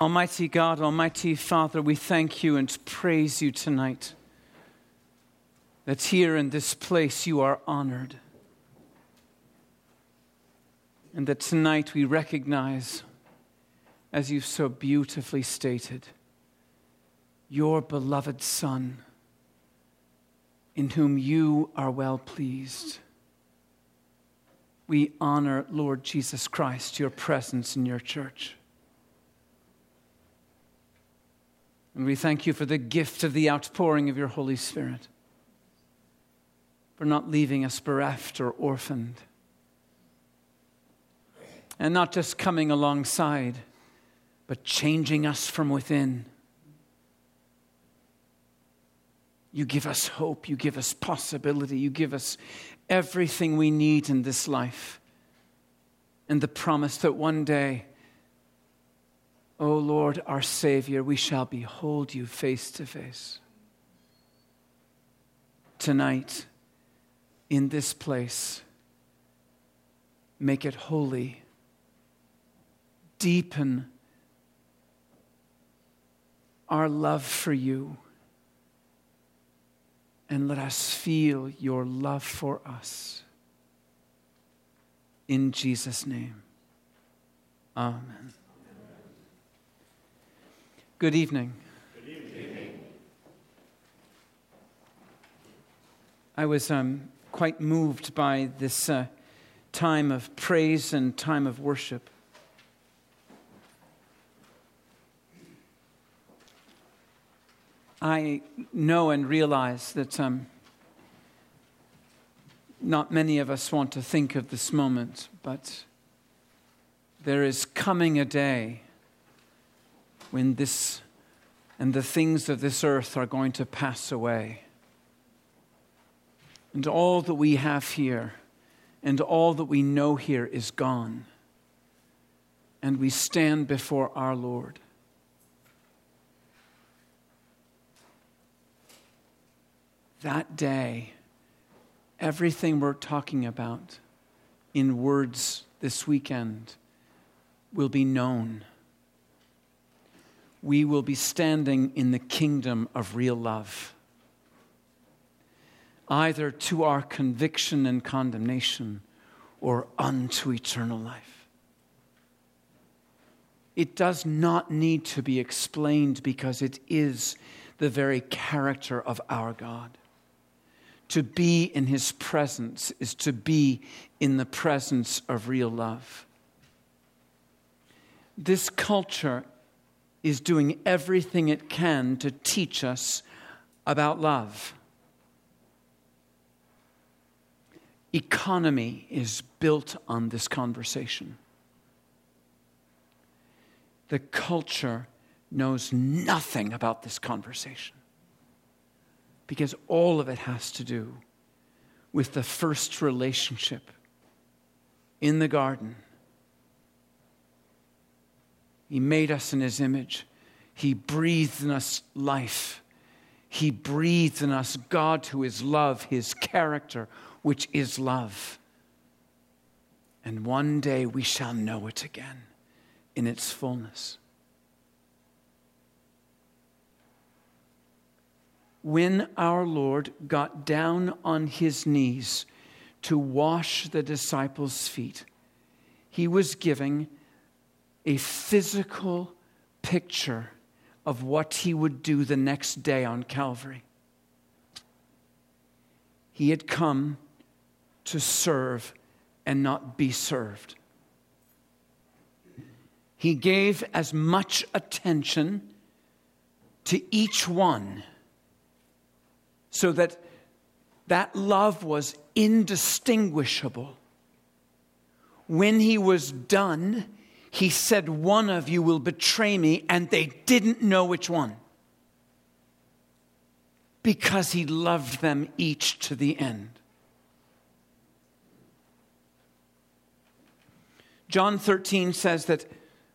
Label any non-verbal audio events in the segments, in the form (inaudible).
Almighty God, Almighty Father, we thank you and praise you tonight that here in this place you are honored. And that tonight we recognize, as you've so beautifully stated, your beloved Son, in whom you are well pleased. We honor, Lord Jesus Christ, your presence in your church. And we thank you for the gift of the outpouring of your Holy Spirit, for not leaving us bereft or orphaned, and not just coming alongside, but changing us from within. You give us hope, you give us possibility, you give us everything we need in this life, and the promise that one day O Lord, our Savior, we shall behold you face to face. Tonight, in this place, make it holy. Deepen our love for you. And let us feel your love for us. In Jesus' name. Amen. Good evening. Good evening. I was um, quite moved by this uh, time of praise and time of worship. I know and realize that um, not many of us want to think of this moment, but there is coming a day when this and the things of this earth are going to pass away. And all that we have here and all that we know here is gone. And we stand before our Lord. That day, everything we're talking about in words this weekend will be known we will be standing in the kingdom of real love, either to our conviction and condemnation or unto eternal life. It does not need to be explained because it is the very character of our God. To be in his presence is to be in the presence of real love. This culture is doing everything it can to teach us about love. Economy is built on this conversation. The culture knows nothing about this conversation because all of it has to do with the first relationship in the garden he made us in His image. He breathed in us life. He breathed in us God who is love, His character, which is love. And one day we shall know it again in its fullness. When our Lord got down on his knees to wash the disciples' feet, he was giving a physical picture of what he would do the next day on Calvary. He had come to serve and not be served. He gave as much attention to each one so that that love was indistinguishable. When he was done, he said, One of you will betray me, and they didn't know which one. Because he loved them each to the end. John 13 says that,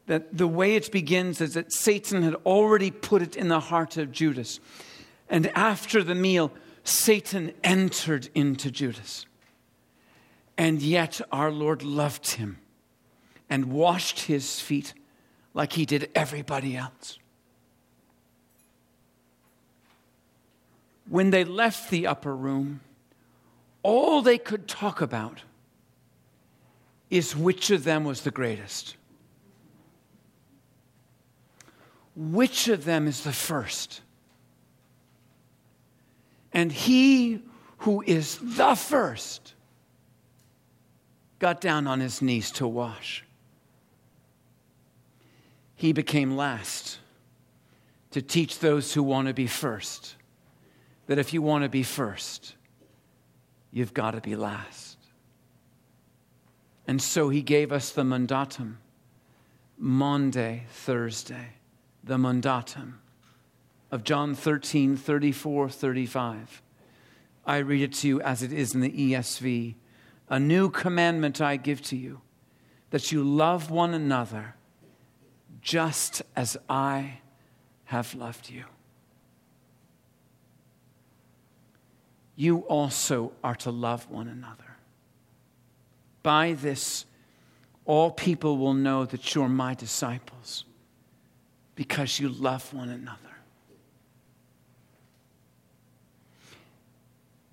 that the way it begins is that Satan had already put it in the heart of Judas. And after the meal, Satan entered into Judas. And yet our Lord loved him and washed his feet like he did everybody else. When they left the upper room, all they could talk about is which of them was the greatest. Which of them is the first? And he who is the first got down on his knees to wash. He became last to teach those who want to be first that if you want to be first, you've got to be last. And so he gave us the mandatum Maundy, Thursday, the mandatum of John 13, 34, 35. I read it to you as it is in the ESV. A new commandment I give to you, that you love one another just as I have loved you. You also are to love one another. By this, all people will know that you're my disciples because you love one another.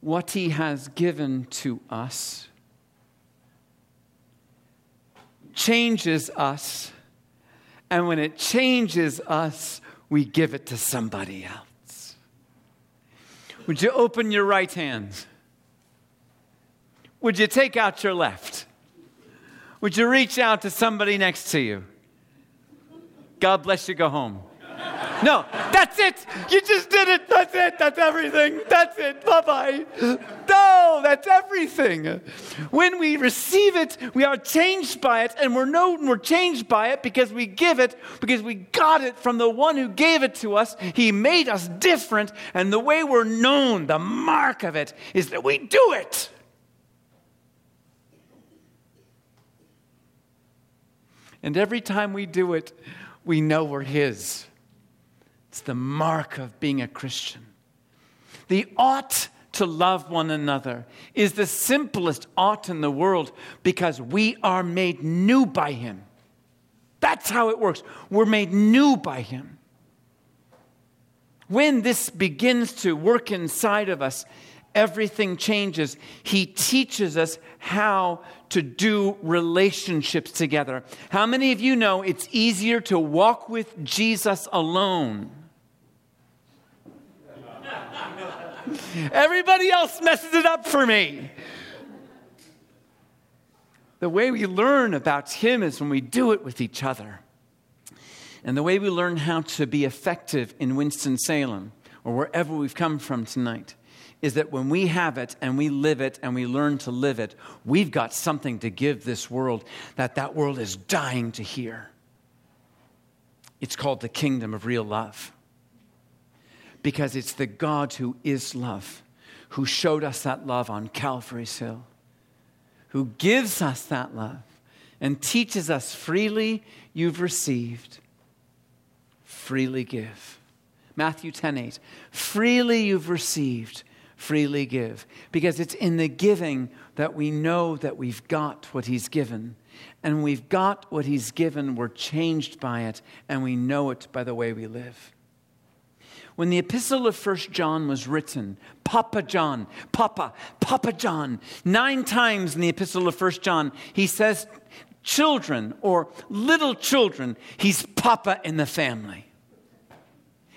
What he has given to us changes us, and when it changes us, we give it to somebody else. Would you open your right hand? Would you take out your left? Would you reach out to somebody next to you? God bless you, go home. No, that's it. You just did it. That's it. That's everything. That's it. Bye bye. No, that's everything. When we receive it, we are changed by it, and we're known we're changed by it because we give it, because we got it from the one who gave it to us. He made us different, and the way we're known, the mark of it, is that we do it. And every time we do it, we know we're His. It's the mark of being a Christian. The ought to love one another is the simplest ought in the world because we are made new by Him. That's how it works. We're made new by Him. When this begins to work inside of us, everything changes. He teaches us how to do relationships together. How many of you know it's easier to walk with Jesus alone? Everybody else messes it up for me. The way we learn about Him is when we do it with each other. And the way we learn how to be effective in Winston-Salem or wherever we've come from tonight is that when we have it and we live it and we learn to live it, we've got something to give this world that that world is dying to hear. It's called the kingdom of real love. Because it's the God who is love, who showed us that love on Calvary's Hill, who gives us that love and teaches us freely you've received, freely give. Matthew 10 8. Freely you've received, freely give. Because it's in the giving that we know that we've got what He's given. And we've got what He's given, we're changed by it, and we know it by the way we live. When the epistle of First John was written, Papa John, Papa, Papa John, nine times in the epistle of First John, he says, children or little children, he's Papa in the family.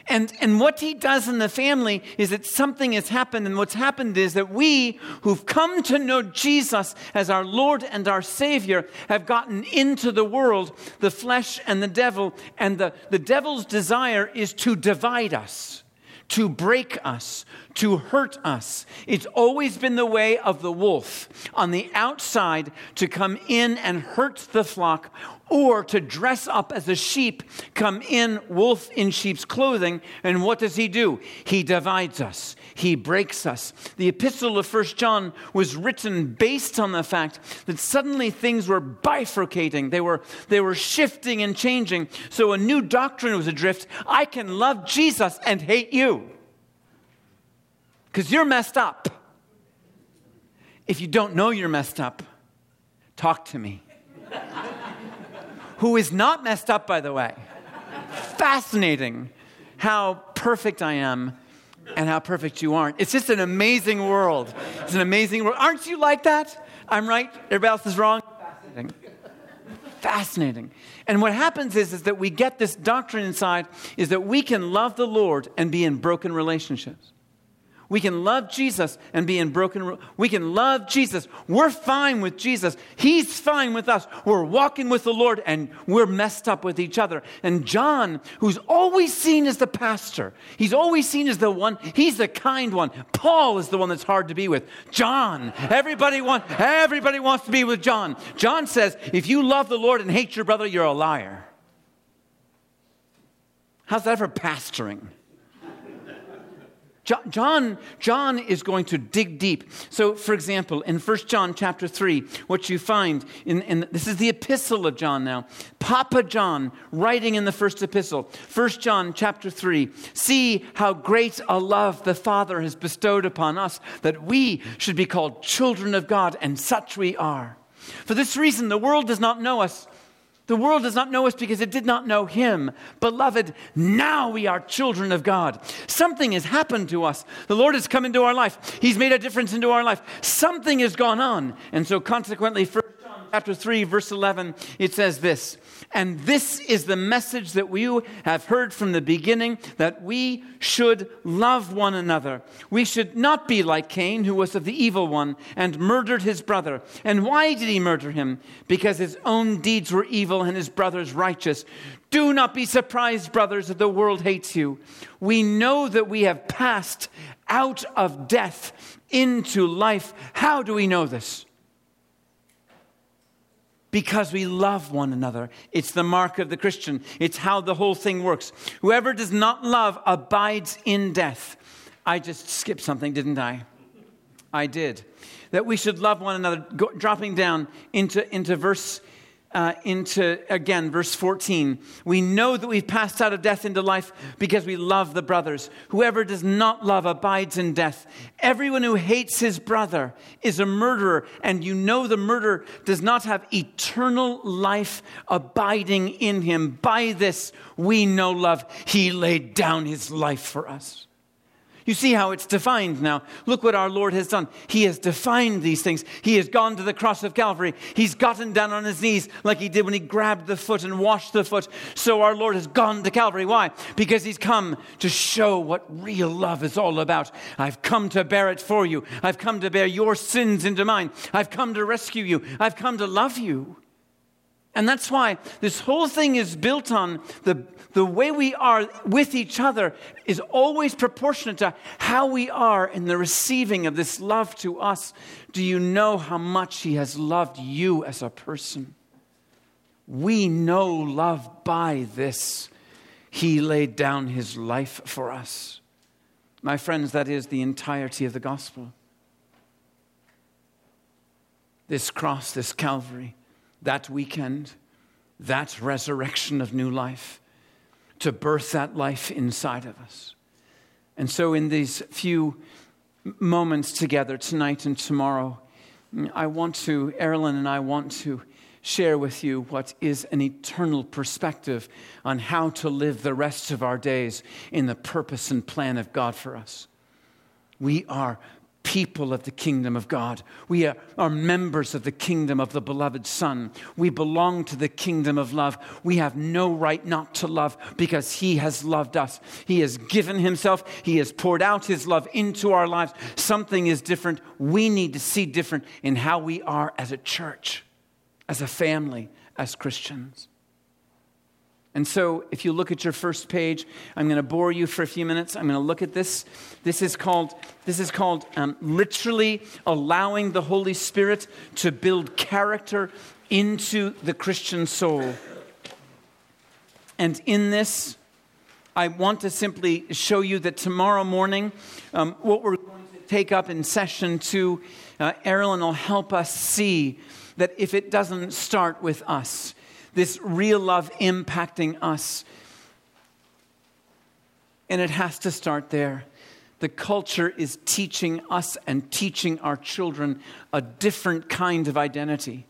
And, and what he does in the family is that something has happened. And what's happened is that we who've come to know Jesus as our Lord and our Savior have gotten into the world, the flesh and the devil. And the, the devil's desire is to divide us to break us, to hurt us. It's always been the way of the wolf on the outside to come in and hurt the flock, or to dress up as a sheep, come in wolf in sheep's clothing. And what does he do? He divides us, he breaks us. The epistle of First John was written based on the fact that suddenly things were bifurcating, they were, they were shifting and changing. So a new doctrine was adrift. I can love Jesus and hate you because you're messed up. If you don't know you're messed up, talk to me. (laughs) who is not messed up, by the way. Fascinating how perfect I am and how perfect you aren't. It's just an amazing world. It's an amazing world. Aren't you like that? I'm right. Everybody else is wrong. Fascinating. Fascinating. And what happens is, is that we get this doctrine inside is that we can love the Lord and be in broken relationships. We can love Jesus and be in broken. We can love Jesus. We're fine with Jesus. He's fine with us. We're walking with the Lord and we're messed up with each other. And John, who's always seen as the pastor, he's always seen as the one, he's the kind one. Paul is the one that's hard to be with. John, everybody wants, everybody wants to be with John. John says, if you love the Lord and hate your brother, you're a liar. How's that for pastoring? John, John is going to dig deep. So, for example, in 1 John chapter 3, what you find, in, in, this is the epistle of John now. Papa John writing in the first epistle, 1 John chapter 3, see how great a love the Father has bestowed upon us, that we should be called children of God, and such we are. For this reason, the world does not know us the world does not know us because it did not know him. Beloved, now we are children of God. Something has happened to us. The Lord has come into our life. He's made a difference into our life. Something has gone on. And so consequently, 1 John chapter 3, verse 11, it says this and this is the message that we have heard from the beginning that we should love one another. We should not be like Cain, who was of the evil one and murdered his brother. And why did he murder him? Because his own deeds were evil and his brother's righteous. Do not be surprised, brothers, that the world hates you. We know that we have passed out of death into life. How do we know this? Because we love one another. It's the mark of the Christian, it's how the whole thing works. Whoever does not love abides in death. I just skipped something, didn't I? I did. That we should love one another. Dropping down into, into verse uh, into, again, verse 14. We know that we've passed out of death into life because we love the brothers. Whoever does not love abides in death. Everyone who hates his brother is a murderer, and you know the murderer does not have eternal life abiding in him. By this we know love. He laid down his life for us. You see how it's defined now. Look what our Lord has done. He has defined these things. He has gone to the cross of Calvary. He's gotten down on his knees like he did when he grabbed the foot and washed the foot. So our Lord has gone to Calvary. Why? Because he's come to show what real love is all about. I've come to bear it for you. I've come to bear your sins into mine. I've come to rescue you. I've come to love you. And that's why this whole thing is built on the, the way we are with each other is always proportionate to how we are in the receiving of this love to us. Do you know how much He has loved you as a person? We know love by this. He laid down His life for us. My friends, that is the entirety of the gospel. This cross, this Calvary that weekend, that resurrection of new life, to birth that life inside of us. And so, in these few moments together, tonight and tomorrow, I want to, Erilynn and I want to share with you what is an eternal perspective on how to live the rest of our days in the purpose and plan of God for us. We are people of the kingdom of God. We are, are, members of the kingdom of the beloved Son. We belong to the kingdom of love. We have no right not to love because He has loved us. He has given Himself, He has poured out His love into our lives. Something is different. We need to see different in how we are as a church, as a family, as Christians. And so, if you look at your first page, I'm going to bore you for a few minutes. I'm going to look at this. This is called, this is called um, literally allowing the Holy Spirit to build character into the Christian soul. And in this, I want to simply show you that tomorrow morning, um, what we're going to take up in session two, uh, Erilynn will help us see that if it doesn't start with us, this real love impacting us. And it has to start there. The culture is teaching us and teaching our children a different kind of identity.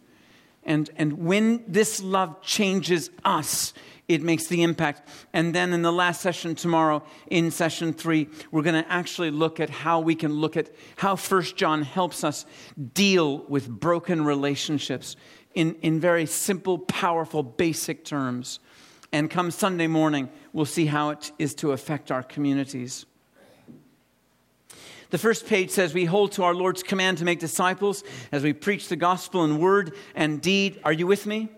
And, and when this love changes us, it makes the impact. And then in the last session tomorrow, in session three, we're going to actually look at how we can look at how First John helps us deal with broken relationships in, in very simple, powerful, basic terms. And come Sunday morning, we'll see how it is to affect our communities. The first page says, We hold to our Lord's command to make disciples as we preach the gospel in word and deed. Are you with me?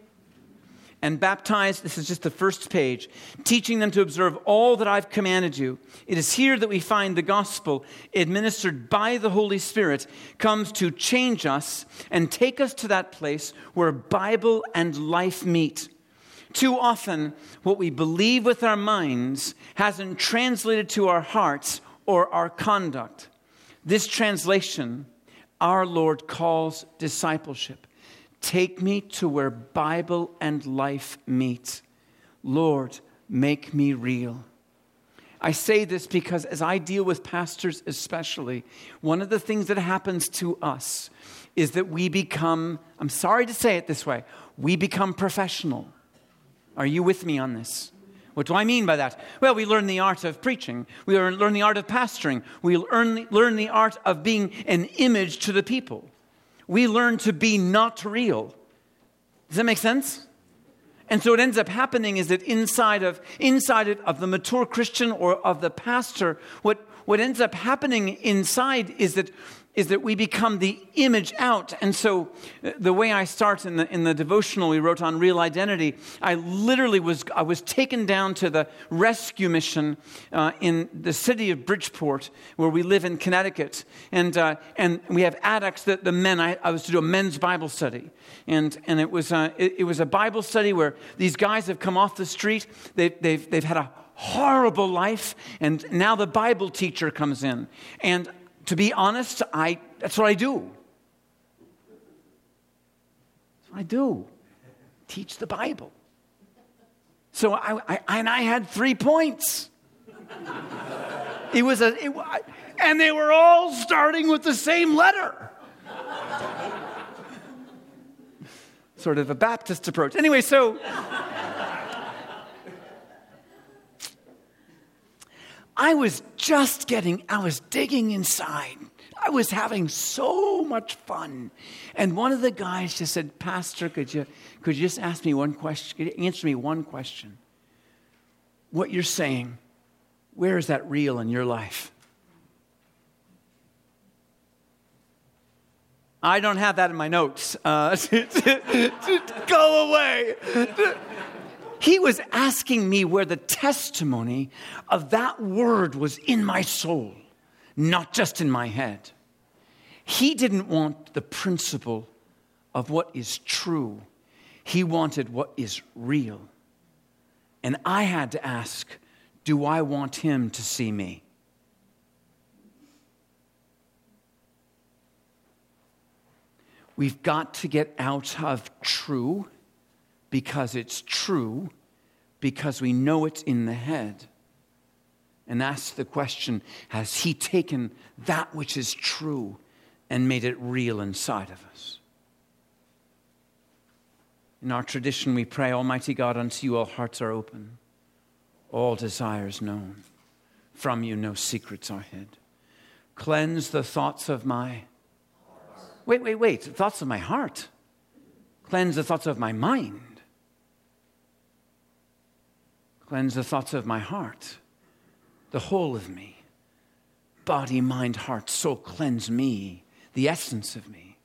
And baptize, this is just the first page, teaching them to observe all that I've commanded you. It is here that we find the gospel, administered by the Holy Spirit, comes to change us and take us to that place where Bible and life meet. Too often, what we believe with our minds hasn't translated to our hearts or our conduct. This translation, our Lord calls discipleship. Take me to where Bible and life meet. Lord, make me real. I say this because as I deal with pastors, especially, one of the things that happens to us is that we become, I'm sorry to say it this way, we become professional. Are you with me on this? What do I mean by that? Well, we learn the art of preaching. We learn, the art of pastoring. We learn the art of being an image to the people. We learn to be not real. Does that make sense? And so what ends up happening is that inside of, inside of the mature Christian or of the pastor, what, what ends up happening inside is that is that we become the image out. And so, uh, the way I start in the, in the devotional we wrote on real identity, I literally was, I was taken down to the rescue mission uh, in the city of Bridgeport, where we live in Connecticut. And, uh, and we have addicts, that the men, I, I, was to do a men's Bible study. And, and it, was, uh, it, it, was a Bible study where these guys have come off the street, they, they've, they've had a horrible life, and now the Bible teacher comes in. And to be honest, I, that's what I do. That's what I do. Teach the Bible. So I, I and I had three points. it was a, it, and they were all starting with the same letter. sort of a Baptist approach. Anyway, so I was just getting, I was digging inside. I was having so much fun. And one of the guys just said, Pastor, could you, could you just ask me one question? Could you answer me one question? What you're saying, where is that real in your life? I don't have that in my notes. Uh, (laughs) go away. He was asking me where the testimony of that word was in my soul, not just in my head. He didn't want the principle of what is true, he wanted what is real. And I had to ask, do I want him to see me? We've got to get out of true because it's true, because we know it's in the head. And ask the question Has He taken that which is true and made it real inside of us? In our tradition, we pray, Almighty God, unto you all hearts are open, all desires known. From you no secrets are hid. Cleanse the thoughts of my. Wait, wait, wait. Thoughts of my heart. Cleanse the thoughts of my mind. Cleanse the thoughts of my heart, the whole of me. Body, mind, heart, soul, cleanse me, the essence of me.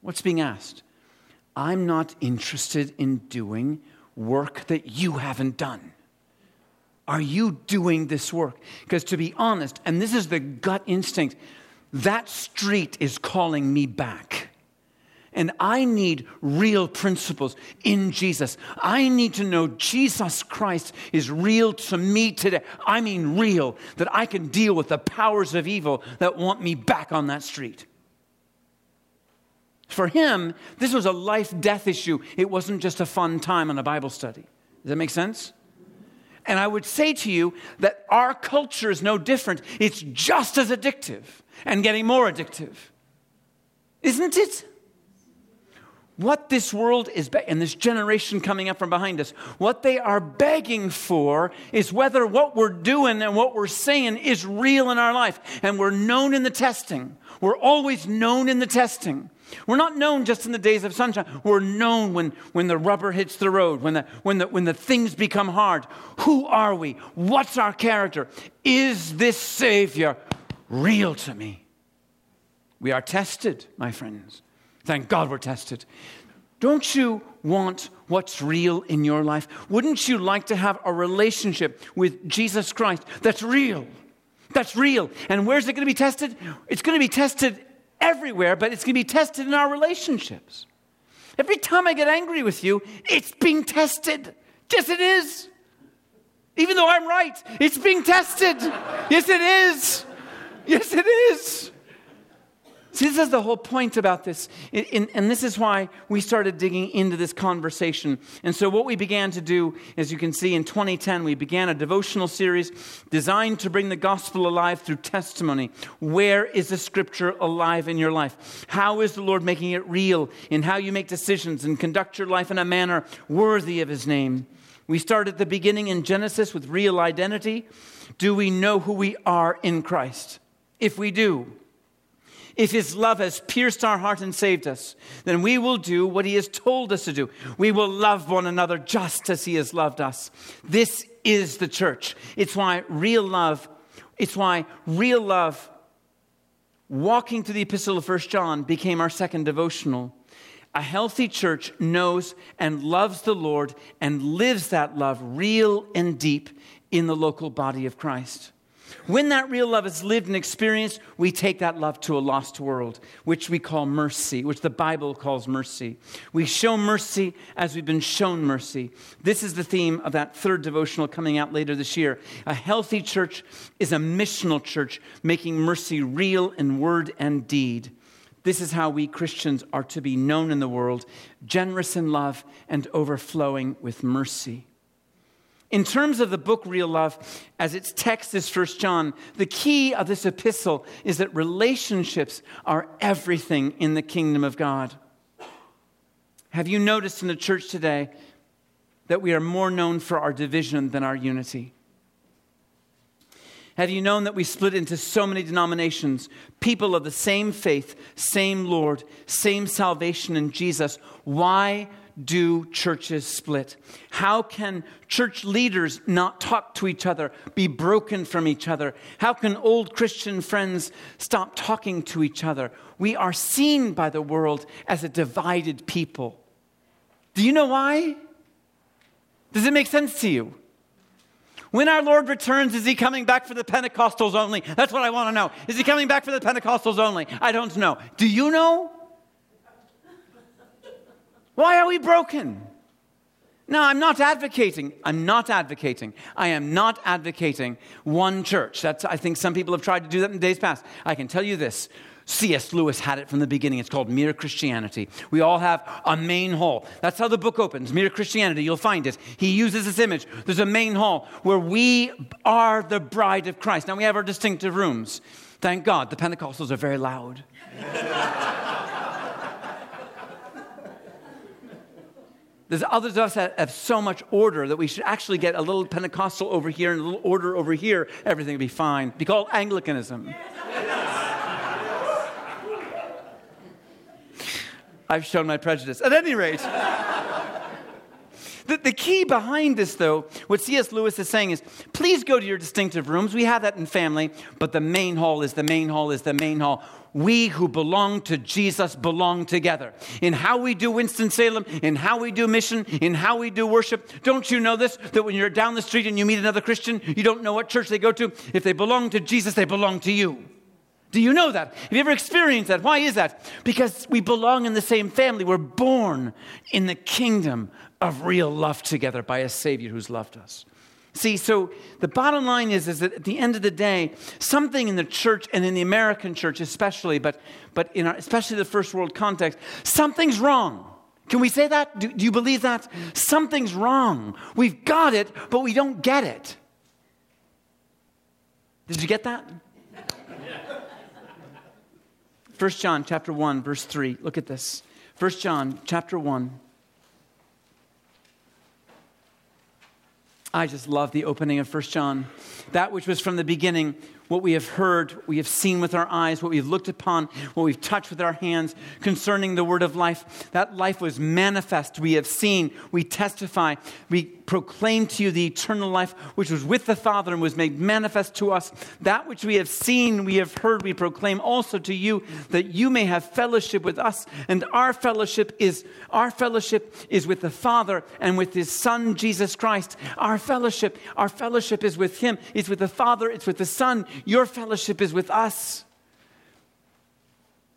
What's being asked? I'm not interested in doing work that you haven't done. Are you doing this work? Because to be honest, and this is the gut instinct, that street is calling me back. And I need real principles in Jesus. I need to know Jesus Christ is real to me today. I mean, real, that I can deal with the powers of evil that want me back on that street. For him, this was a life death issue. It wasn't just a fun time on a Bible study. Does that make sense? And I would say to you that our culture is no different. It's just as addictive and getting more addictive. Isn't it? What this world is, be- and this generation coming up from behind us, what they are begging for is whether what we're doing and what we're saying is real in our life. And we're known in the testing. We're always known in the testing. We're not known just in the days of sunshine. We're known when, when the rubber hits the road, when the, when, the, when the things become hard. Who are we? What's our character? Is this Savior real to me? We are tested, my friends. Thank God we're tested. Don't you want what's real in your life? Wouldn't you like to have a relationship with Jesus Christ that's real? That's real. And where's it going to be tested? It's going to be tested everywhere, but it's going to be tested in our relationships. Every time I get angry with you, it's being tested. Yes, it is. Even though I'm right, it's being tested. Yes, it is. Yes, it is. See, this is the whole point about this. and this is why we started digging into this conversation. And so, what we began to do, as you can see in 2010, we began a devotional series designed to bring the gospel alive through testimony. Where is the scripture alive in your life? How is the Lord making it real in how you make decisions and conduct your life in a manner worthy of his name? We start at the beginning in Genesis with real identity. Do we know who we are in Christ? If we do, if his love has pierced our heart and saved us, then we will do what he has told us to do. We will love one another just as he has loved us. This is the church. It's why real love, it's why real love, walking through the epistle of 1 John, became our second devotional. A healthy church knows and loves the Lord and lives that love real and deep in the local body of Christ. When that real love is lived and experienced, we take that love to a lost world, which we call mercy, which the Bible calls mercy. We show mercy as we've been shown mercy. This is the theme of that third devotional coming out later this year. A healthy church is a missional church, making mercy real in word and deed. This is how we Christians are to be known in the world generous in love and overflowing with mercy. In terms of the book Real Love, as its text is 1 John, the key of this epistle is that relationships are everything in the kingdom of God. Have you noticed in the church today that we are more known for our division than our unity? Have you known that we split into so many denominations, people of the same faith, same Lord, same salvation in Jesus? Why do churches split? How can church leaders not talk to each other, be broken from each other? How can old Christian friends stop talking to each other? We are seen by the world as a divided people. Do you know why? Does it make sense to you? When our Lord returns, is he coming back for the Pentecostals only? That's what I want to know. Is he coming back for the Pentecostals only? I don't know. Do you know? Why are we broken? Now, I'm not advocating, I'm not advocating, I am not advocating one church. That's, I think some people have tried to do that in days past. I can tell you this C.S. Lewis had it from the beginning. It's called Mere Christianity. We all have a main hall. That's how the book opens Mere Christianity. You'll find it. He uses this image. There's a main hall where we are the bride of Christ. Now we have our distinctive rooms. Thank God. The Pentecostals are very loud. There's others of us that have so much order that we should actually get a little Pentecostal over here and a little order over here. Everything will be fine. Be called Anglicanism. I've shown my prejudice. At any rate, the, the key behind this, though, what C.S. Lewis is saying is please go to your distinctive rooms. We have that in family, but the main hall is the main hall is the main hall we who belong to Jesus belong together. In how we do Winston-Salem, in how we do mission, in how we do worship. Don't you know this? That when you're down the street and you meet another Christian, you don't know what church they go to. If they belong to Jesus, they belong to you. Do you know that? Have you ever experienced that? Why is that? Because we belong in the same family. We're born in the kingdom of real love together by a Savior who's loved us. See, so the bottom line is, is that at the end of the day, something in the church and in the American church especially, but, but in our, especially the first world context, something's wrong. Can we say that? Do, do you believe that? Something's wrong. We've got it, but we don't get it. Did you get that? 1 John chapter 1 verse 3. Look at this. 1 John chapter 1. I just love the opening of 1 John. That which was from the beginning, what we have heard, we have seen with our eyes, what we've looked upon, what we've touched with our hands concerning the word of life. That life was manifest. We have seen, we testify, we proclaim to you the eternal life which was with the Father and was made manifest to us. That which we have seen, we have heard, we proclaim also to you that you may have fellowship with us. And our fellowship is our fellowship is with the Father and with his Son Jesus Christ. Our fellowship, our fellowship is with him. It's with the Father, it's with the Son. Your fellowship is with us.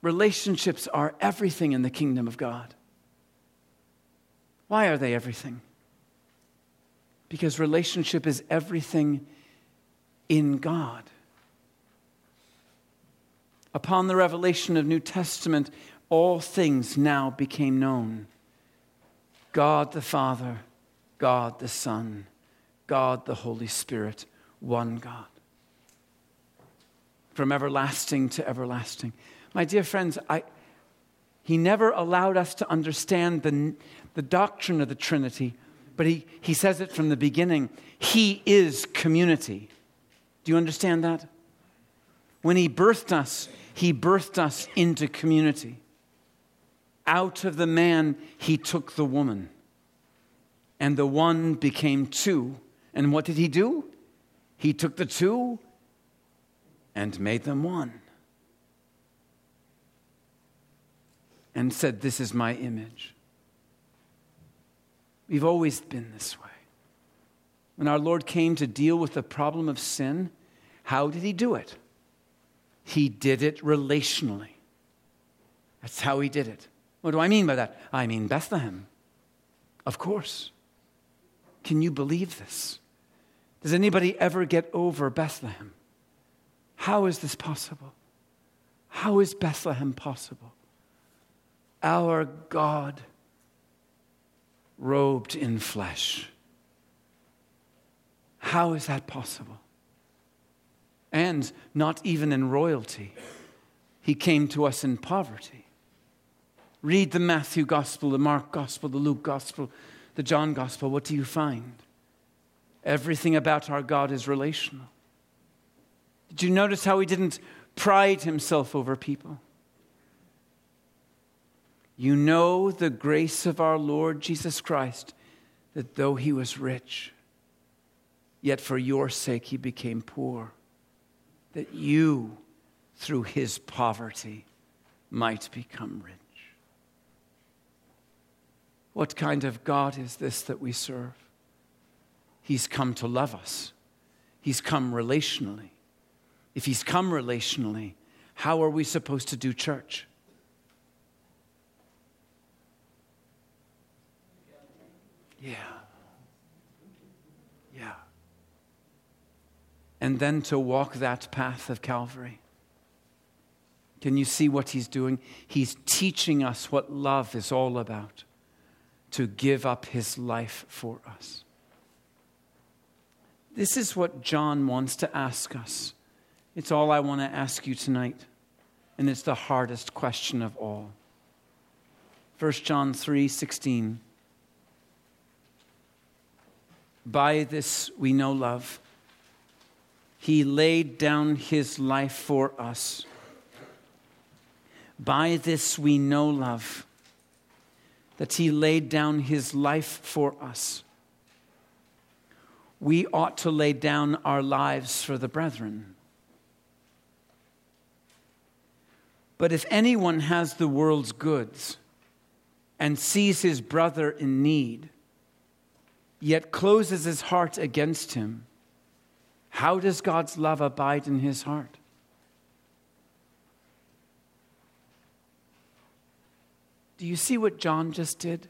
Relationships are everything in the kingdom of God. Why are they everything? Because relationship is everything in God. Upon the revelation of New Testament, all things now became known. God the Father, God the Son, God the Holy Spirit, one God from everlasting to everlasting. My dear friends, I, he never allowed us to understand the, the doctrine of the Trinity, but he, he says it from the beginning. He is community. Do you understand that? When he birthed us, he birthed us into community. Out of the man, he took the woman. And the one became two. And what did he do? He took the two and made them one. And said, This is my image. We've always been this way. When our Lord came to deal with the problem of sin, how did he do it? He did it relationally. That's how he did it. What do I mean by that? I mean Bethlehem. Of course. Can you believe this? Does anybody ever get over Bethlehem? How is this possible? How is Bethlehem possible? Our God robed in flesh. How is that possible? And not even in royalty. He came to us in poverty. Read the Matthew Gospel, the Mark Gospel, the Luke Gospel, the John Gospel. What do you find? Everything about our God is relational. Did you notice how he didn't pride himself over people? You know the grace of our Lord Jesus Christ, that though he was rich, yet for your sake he became poor, that you, through his poverty, might become rich. What kind of God is this that we serve? He's come to love us, He's come relationally. If he's come relationally, how are we supposed to do church? Yeah. Yeah. And then to walk that path of Calvary. Can you see what he's doing? He's teaching us what love is all about to give up his life for us. This is what John wants to ask us it's all I want to ask you tonight. And it's the hardest question of all. 1 John 3 16. By this we know love. He laid down his life for us. By this we know love, that he laid down his life for us. We ought to lay down our lives for the brethren. But if anyone has the world's goods and sees his brother in need, yet closes his heart against him, how does God's love abide in his heart? Do you see what John just did?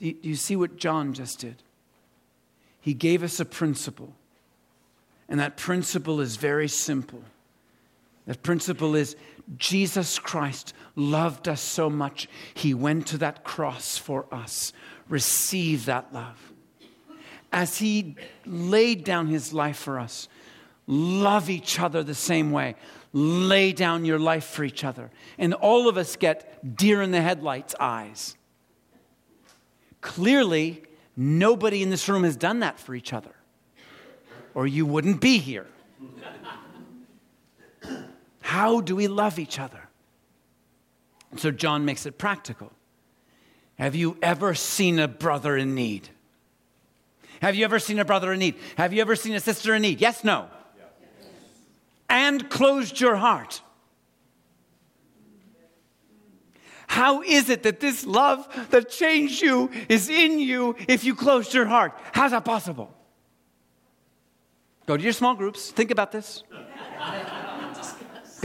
Do you see what John just did? He gave us a principle, and that principle is very simple. That principle is Jesus Christ loved us so much, he went to that cross for us. Receive that love. As he laid down his life for us, love each other the same way. lay down your life for each other. And all of us get deer in the headlights eyes. Clearly, nobody in this room has done that for each other, or you wouldn't be here. How do we love each other? So, John makes it practical. Have you ever seen a brother in need? Have you ever seen a brother in need? Have you ever seen a sister in need? Yes, no. Yes. And closed your heart. How is it that this love that changed you is in you if you closed your heart? How's that possible? Go to your small groups, think about this.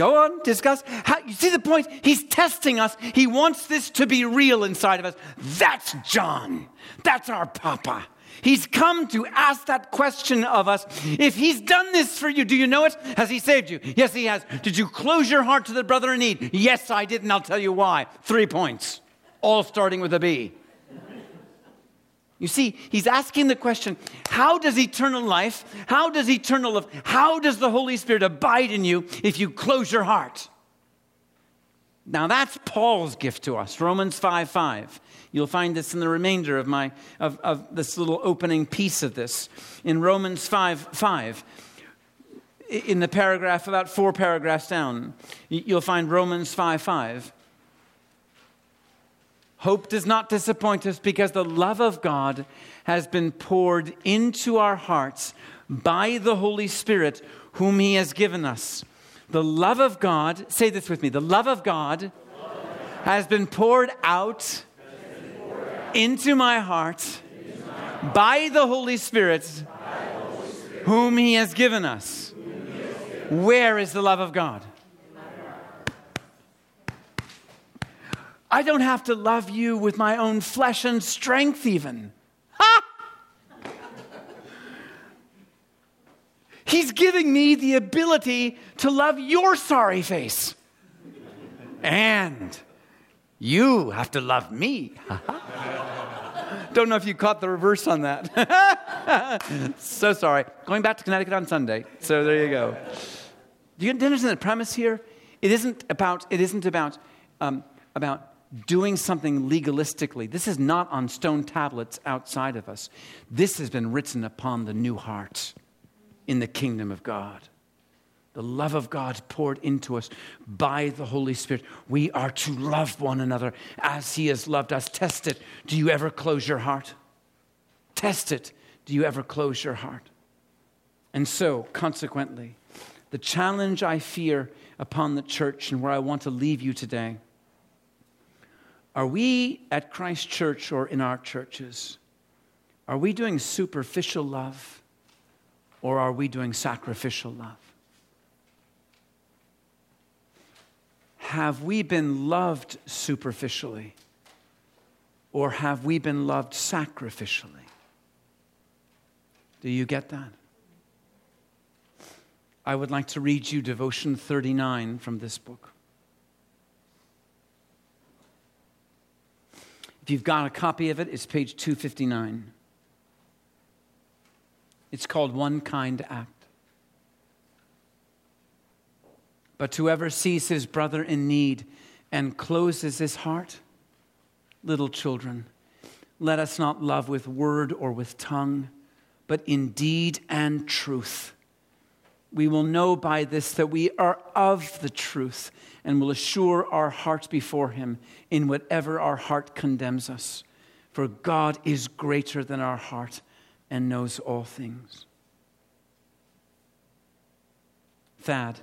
Go on, discuss. How, you see the point? He's testing us. He wants this to be real inside of us. That's John. That's our Papa. He's come to ask that question of us. If he's done this for you, do you know it? Has he saved you? Yes, he has. Did you close your heart to the brother in need? Yes, I did, and I'll tell you why. Three points, all starting with a B. You see, he's asking the question how does eternal life, how does eternal love, how does the Holy Spirit abide in you if you close your heart? Now that's Paul's gift to us, Romans 5 5. You'll find this in the remainder of, my, of, of this little opening piece of this. In Romans 5 5, in the paragraph, about four paragraphs down, you'll find Romans 5 5. Hope does not disappoint us because the love of God has been poured into our hearts by the Holy Spirit, whom He has given us. The love of God, say this with me the love of God has been poured out into my heart by the Holy Spirit, whom He has given us. Where is the love of God? I don't have to love you with my own flesh and strength, even. Ha! He's giving me the ability to love your sorry face. And you have to love me. (laughs) Don't know if you caught the reverse on that. (laughs) so sorry. Going back to Connecticut on Sunday. So there you go. Do you understand the premise here? It isn't about, it isn't about, um, about doing something legalistically. This is not on stone tablets outside of us. This has been written upon the new heart in the kingdom of God. The love of God poured into us by the Holy Spirit. We are to love one another as He has loved us. Test it. Do you ever close your heart? Test it. Do you ever close your heart? And so, consequently, the challenge I fear upon the church and where I want to leave you today are we at Christ Church or in our churches, are we doing superficial love or are we doing sacrificial love? Have we been loved superficially or have we been loved sacrificially? Do you get that? I would like to read you devotion 39 from this book. If you've got a copy of it, it's page 259. It's called One Kind Act. But whoever sees his brother in need and closes his heart, little children, let us not love with word or with tongue, but in deed and truth. We will know by this that we are of the truth and will assure our hearts before Him in whatever our heart condemns us. For God is greater than our heart and knows all things. Thad,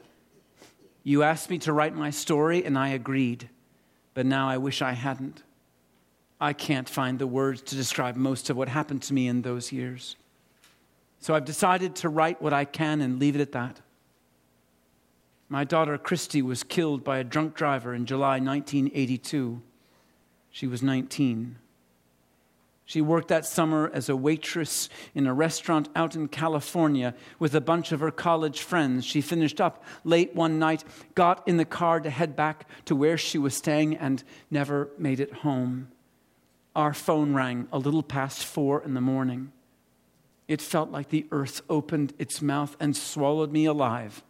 you asked me to write my story, and I agreed, but now I wish I hadn't. I can't find the words to describe most of what happened to me in those years. So I've decided to write what I can and leave it at that. My daughter Christy was killed by a drunk driver in July 1982. She was 19. She worked that summer as a waitress in a restaurant out in California with a bunch of her college friends. She finished up late one night, got in the car to head back to where she was staying, and never made it home. Our phone rang a little past four in the morning. It felt like the earth opened its mouth and swallowed me alive.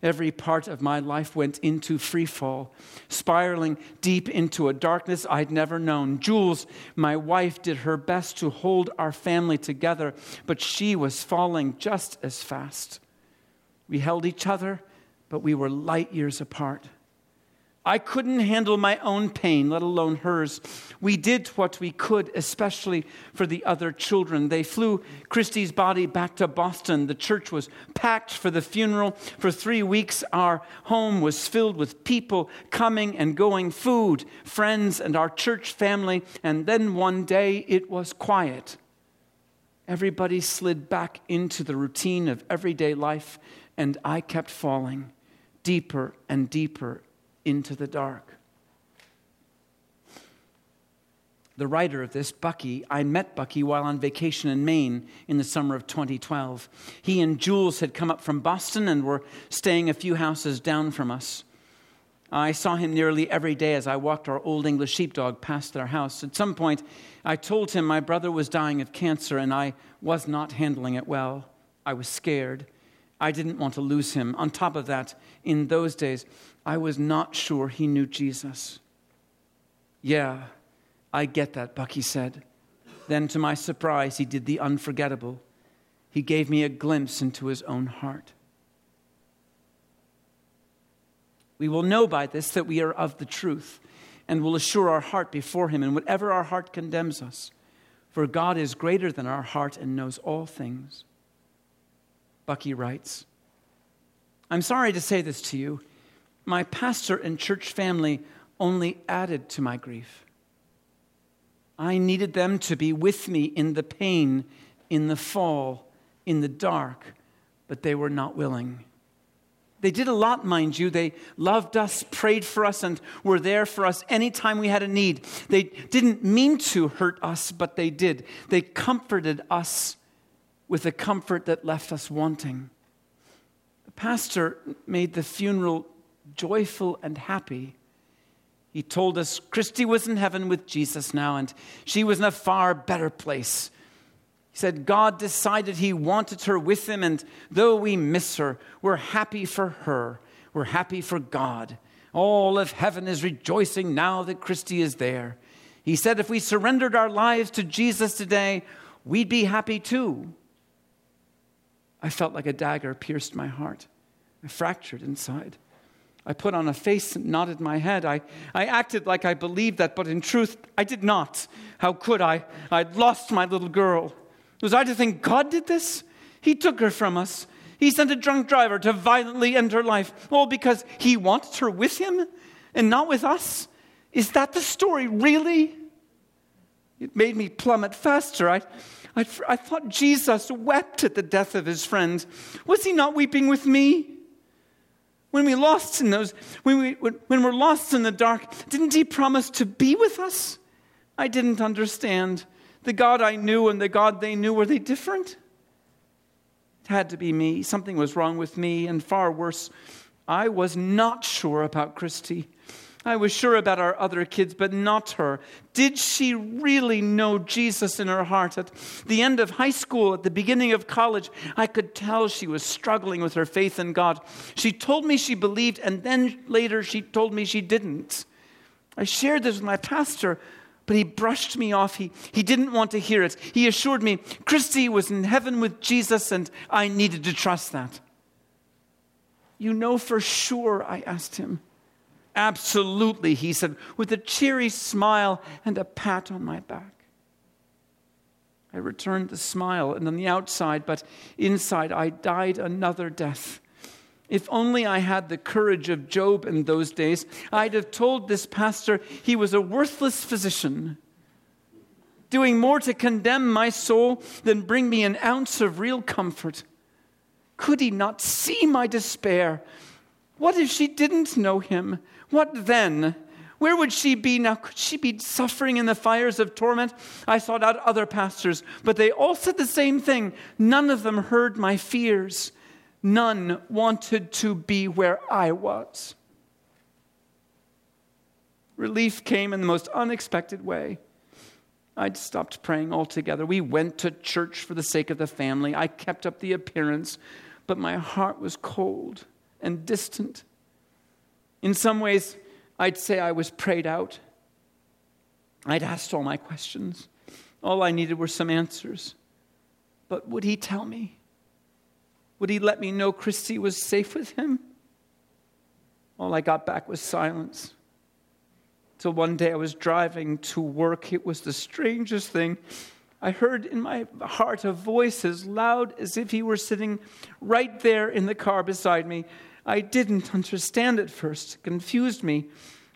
Every part of my life went into free fall, spiraling deep into a darkness I'd never known. Jules, my wife, did her best to hold our family together, but she was falling just as fast. We held each other, but we were light years apart. I couldn't handle my own pain, let alone hers. We did what we could, especially for the other children. They flew Christy's body back to Boston. The church was packed for the funeral. For three weeks, our home was filled with people coming and going, food, friends, and our church family. And then one day, it was quiet. Everybody slid back into the routine of everyday life, and I kept falling deeper and deeper into the dark. The writer of this, Bucky, I met Bucky while on vacation in Maine in the summer of 2012. He and Jules had come up from Boston and were staying a few houses down from us. I saw him nearly every day as I walked our old English sheepdog past their house. At some point, I told him my brother was dying of cancer and I was not handling it well. I was scared. I didn't want to lose him. On top of that, in those days, I was not sure he knew Jesus. Yeah, I get that, Bucky said. Then, to my surprise, he did the unforgettable. He gave me a glimpse into his own heart. We will know by this that we are of the truth and will assure our heart before him in whatever our heart condemns us. For God is greater than our heart and knows all things. Bucky writes I'm sorry to say this to you. My pastor and church family only added to my grief. I needed them to be with me in the pain, in the fall, in the dark, but they were not willing. They did a lot, mind you. They loved us, prayed for us, and were there for us anytime we had a need. They didn't mean to hurt us, but they did. They comforted us with a comfort that left us wanting. The pastor made the funeral joyful and happy. He told us Christy was in heaven with Jesus now, and she was in a far better place. He said God decided He wanted her with Him, and though we miss her, we're happy for her. We're happy for God. All of heaven is rejoicing now that Christy is there. He said if we surrendered our lives to Jesus today, we'd be happy too. I felt like a dagger pierced my heart. I fractured inside. I put on a face and nodded my head. I, I acted like I believed that, but in truth, I did not. How could I? I'd lost my little girl. Was I to think God did this? He took her from us. He sent a drunk driver to violently end her life, all because he wanted her with him and not with us. Is that the story, really? It made me plummet faster. I, I, I thought Jesus wept at the death of his friend. Was he not weeping with me? When we lost in those, when, we, when we're lost in the dark, didn't he promise to be with us? I didn't understand. The God I knew and the God they knew, were they different? It had to be me. Something was wrong with me, and far worse, I was not sure about Christy. I was sure about our other kids, but not her. Did she really know Jesus in her heart? At the end of high school, at the beginning of college, I could tell she was struggling with her faith in God. She told me she believed, and then later she told me she didn't. I shared this with my pastor, but he brushed me off. He, he didn't want to hear it. He assured me Christy was in heaven with Jesus, and I needed to trust that. You know for sure, I asked him. Absolutely, he said, with a cheery smile and a pat on my back. I returned the smile, and on the outside, but inside, I died another death. If only I had the courage of Job in those days, I'd have told this pastor he was a worthless physician, doing more to condemn my soul than bring me an ounce of real comfort. Could he not see my despair? What if she didn't know him? What then? Where would she be now? Could she be suffering in the fires of torment? I sought out other pastors, but they all said the same thing. None of them heard my fears. None wanted to be where I was. Relief came in the most unexpected way. I'd stopped praying altogether. We went to church for the sake of the family. I kept up the appearance, but my heart was cold and distant. In some ways, I'd say I was prayed out. I'd asked all my questions. All I needed were some answers. But would he tell me? Would he let me know Christy was safe with him? All I got back was silence. Till one day I was driving to work. It was the strangest thing. I heard in my heart a voice as loud as if he were sitting right there in the car beside me. I didn't understand at first, it confused me.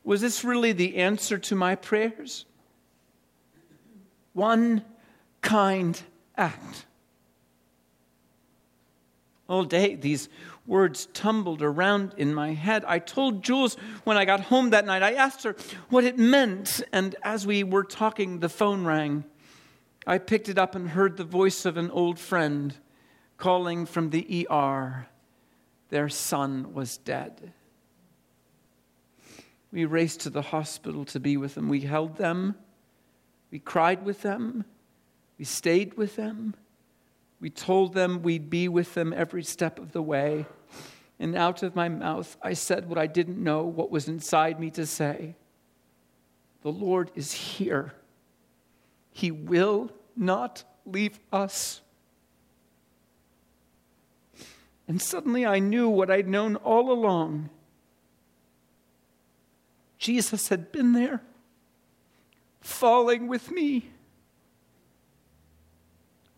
Was this really the answer to my prayers? One kind act. All day, these words tumbled around in my head. I told Jules when I got home that night, I asked her what it meant, and as we were talking, the phone rang. I picked it up and heard the voice of an old friend calling from the ER. Their son was dead. We raced to the hospital to be with them. We held them. We cried with them. We stayed with them. We told them we'd be with them every step of the way. And out of my mouth, I said what I didn't know, what was inside me to say. The Lord is here. He will not leave us. And suddenly I knew what I'd known all along. Jesus had been there, falling with me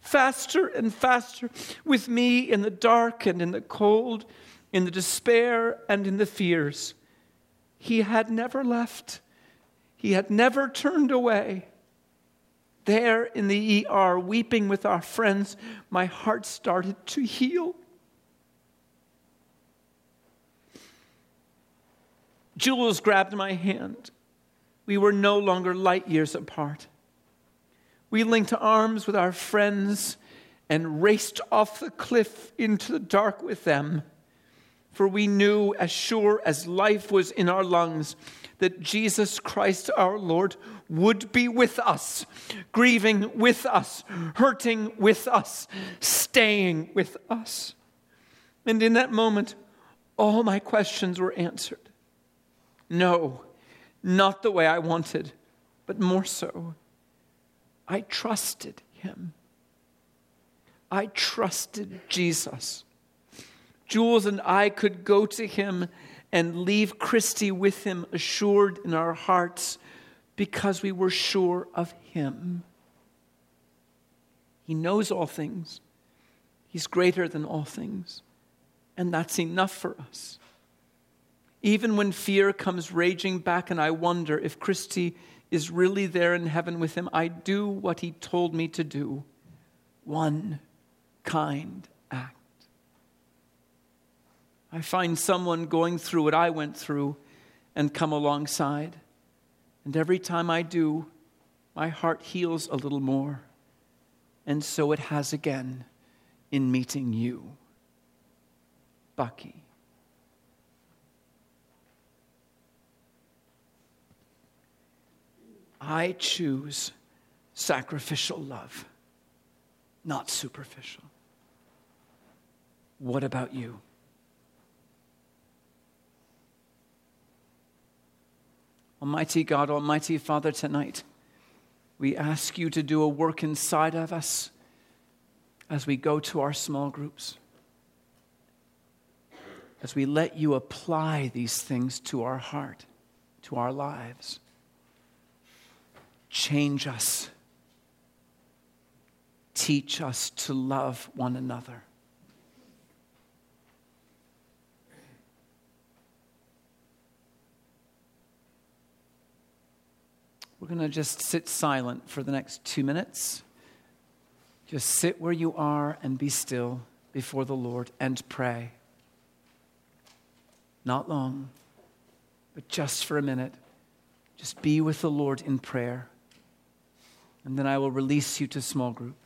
faster and faster with me in the dark and in the cold, in the despair and in the fears. He had never left, he had never turned away. There in the ER, weeping with our friends, my heart started to heal. Jules grabbed my hand. We were no longer light years apart. We linked arms with our friends and raced off the cliff into the dark with them. For we knew, as sure as life was in our lungs, that Jesus Christ our Lord would be with us, grieving with us, hurting with us, staying with us. And in that moment, all my questions were answered. No, not the way I wanted, but more so. I trusted him. I trusted Jesus. Jules and I could go to him and leave Christy with him, assured in our hearts, because we were sure of him. He knows all things, he's greater than all things, and that's enough for us. Even when fear comes raging back, and I wonder if Christy is really there in heaven with him, I do what he told me to do one kind act. I find someone going through what I went through and come alongside. And every time I do, my heart heals a little more. And so it has again in meeting you, Bucky. I choose sacrificial love, not superficial. What about you? Almighty God, Almighty Father, tonight we ask you to do a work inside of us as we go to our small groups, as we let you apply these things to our heart, to our lives change us, teach us to love one another. We're going to just sit silent for the next two minutes. Just sit where you are and be still before the Lord and pray. Not long, but just for a minute. Just be with the Lord in prayer and then I will release you to small group.